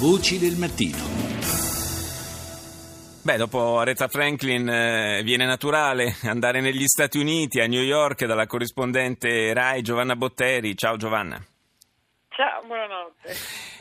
Voci del mattino. Beh, dopo Aretha Franklin eh, viene naturale andare negli Stati Uniti, a New York, dalla corrispondente RAI Giovanna Botteri. Ciao Giovanna. Ciao, buonanotte.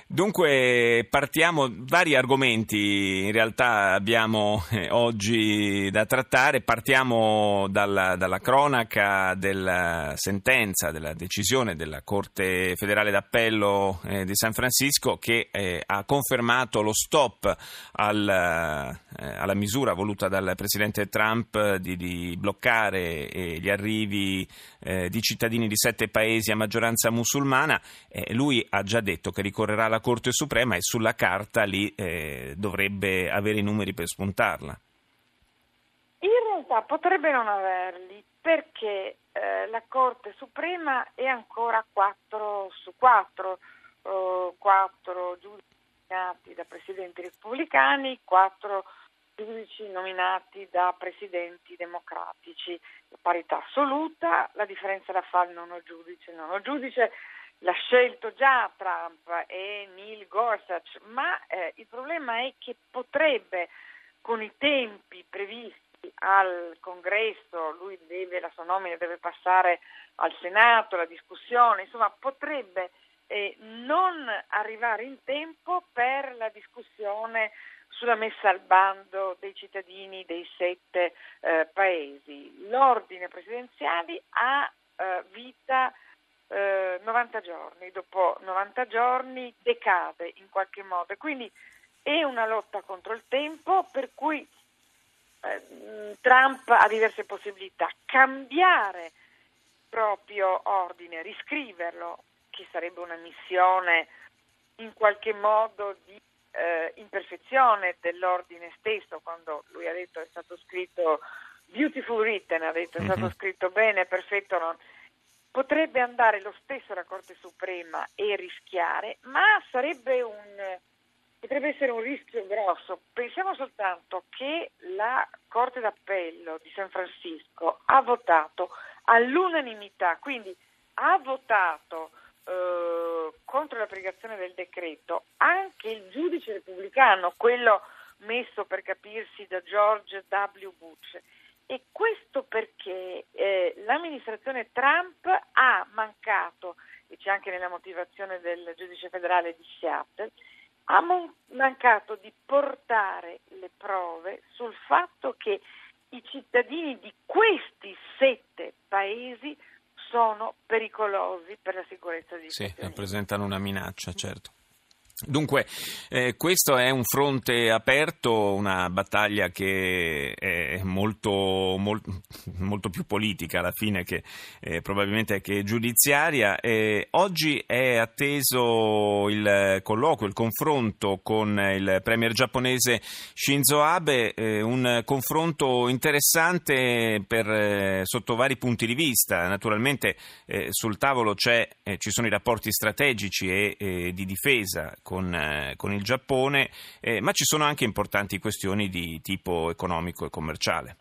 Dunque partiamo, vari argomenti in realtà abbiamo eh, oggi da trattare, partiamo dalla, dalla, cronaca della sentenza, della decisione della Corte federale d'appello eh, di San Francisco che eh, ha confermato lo stop al, eh, alla misura voluta dal Presidente Trump di, di bloccare eh, gli arrivi eh, di cittadini di sette paesi a maggioranza musulmana. lui ha già detto che ricorrerà alla la Corte Suprema e sulla carta lì eh, dovrebbe avere i numeri per spuntarla. In realtà potrebbe non averli perché eh, la Corte Suprema è ancora 4 su 4, eh, 4 giudici nominati da presidenti repubblicani, 4 giudici nominati da presidenti democratici. Parità assoluta, la differenza la fa il nono giudice. Il nono giudice l'ha scelto già Trump e Neil Gorsuch, ma eh, il problema è che potrebbe, con i tempi previsti al congresso, lui deve, la sua nomina deve passare al Senato, la discussione, insomma potrebbe eh, non arrivare in tempo per la discussione sulla messa al bando dei cittadini dei sette eh, paesi. L'ordine presidenziale ha eh, vita eh, 90 giorni, dopo 90 giorni decade in qualche modo. Quindi è una lotta contro il tempo per cui eh, Trump ha diverse possibilità, cambiare il proprio ordine, riscriverlo, che sarebbe una missione in qualche modo di eh, imperfezione dell'ordine stesso, quando lui ha detto è stato scritto beautiful written, ha detto è stato mhm. scritto bene, perfetto, non, potrebbe andare lo stesso alla Corte Suprema e rischiare, ma sarebbe un, potrebbe essere un rischio grosso. Pensiamo soltanto che la Corte d'Appello di San Francisco ha votato all'unanimità, quindi ha votato eh, contro l'applicazione del decreto anche il giudice repubblicano, quello messo per capirsi da George W. Bush e questo perché eh, l'amministrazione Trump ha mancato, e c'è anche nella motivazione del giudice federale di Seattle, ha mon- mancato di portare le prove sul fatto che i cittadini di questi sette paesi sono pericolosi per la sicurezza di Sì, rappresentano una minaccia, certo. Dunque, eh, questo è un fronte aperto, una battaglia che è molto, molto, molto più politica alla fine che eh, probabilmente che giudiziaria. Eh, oggi è atteso il colloquio, il confronto con il premier giapponese Shinzo Abe, eh, un confronto interessante per, eh, sotto vari punti di vista. Naturalmente eh, sul tavolo ci sono i rapporti strategici e di difesa con, eh, con il Giappone, eh, ma ci sono anche importanti questioni di tipo economico e commerciale.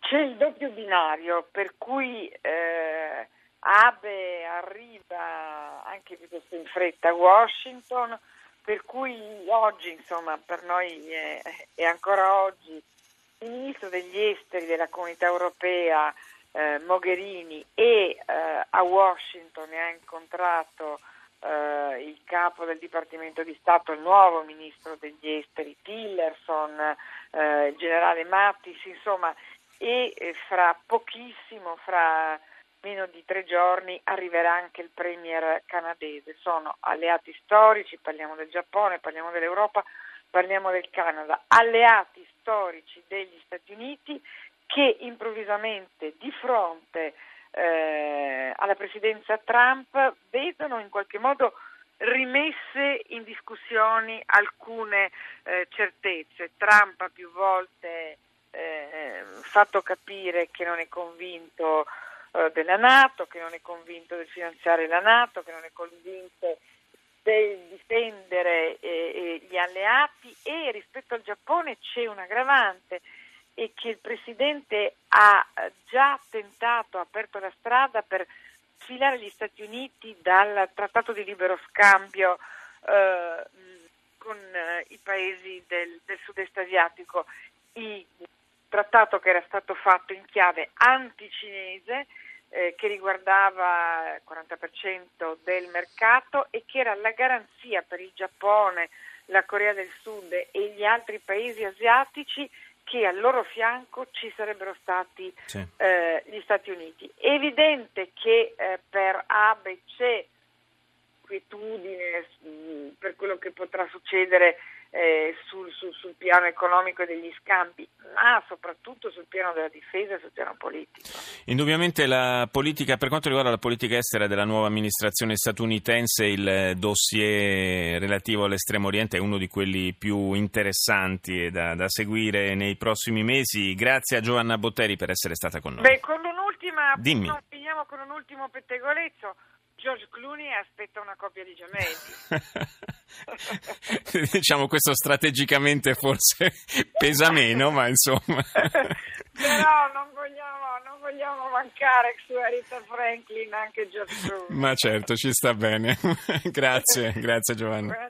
C'è il doppio binario per cui eh, Abe arriva anche piuttosto in fretta a Washington, per cui oggi, insomma, per noi è, è ancora oggi il ministro degli esteri della comunità europea eh, Mogherini e eh, a Washington ha incontrato eh, il capo del Dipartimento di Stato, il nuovo ministro degli esteri Tillerson, eh, il generale Mattis, insomma, e eh, fra pochissimo, fra meno di tre giorni, arriverà anche il premier canadese. Sono alleati storici, parliamo del Giappone, parliamo dell'Europa, parliamo del Canada, alleati storici degli Stati Uniti che improvvisamente di fronte eh, alla presidenza Trump vedono in qualche modo rimesse in discussione alcune eh, certezze. Trump ha più volte eh, fatto capire che non è convinto eh, della Nato, che non è convinto del finanziare la Nato, che non è convinto del difendere eh, gli alleati e rispetto al Giappone c'è un aggravante e che il Presidente ha eh, già tentato, ha aperto la strada per sfilare gli Stati Uniti dal Trattato di libero scambio eh, paesi del, del sud-est asiatico. Il trattato che era stato fatto in chiave anticinese eh, che riguardava il 40% del mercato e che era la garanzia per il Giappone, la Corea del Sud e gli altri paesi asiatici che al loro fianco ci sarebbero stati sì. eh, gli Stati Uniti. È evidente che eh, per A, B, C, quietudine mm, per quello che potrà succedere eh, sul, sul, sul, piano economico e degli scambi, ma soprattutto sul piano della difesa e sul piano politico. Indubbiamente la politica, per quanto riguarda la politica estera della nuova amministrazione statunitense, il dossier relativo all'estremo oriente è uno di quelli più interessanti da, da seguire nei prossimi mesi. Grazie a Giovanna Botteri per essere stata con noi. Beh, con un'ultima, Dimmi. No, finiamo con un ultimo pettegolezzo. George Clooney aspetta una coppia di gemelli. diciamo questo strategicamente forse pesa meno, ma insomma. Però non vogliamo, non vogliamo mancare su Aretha Franklin anche George Clooney. Ma certo, ci sta bene. grazie, grazie Giovanna.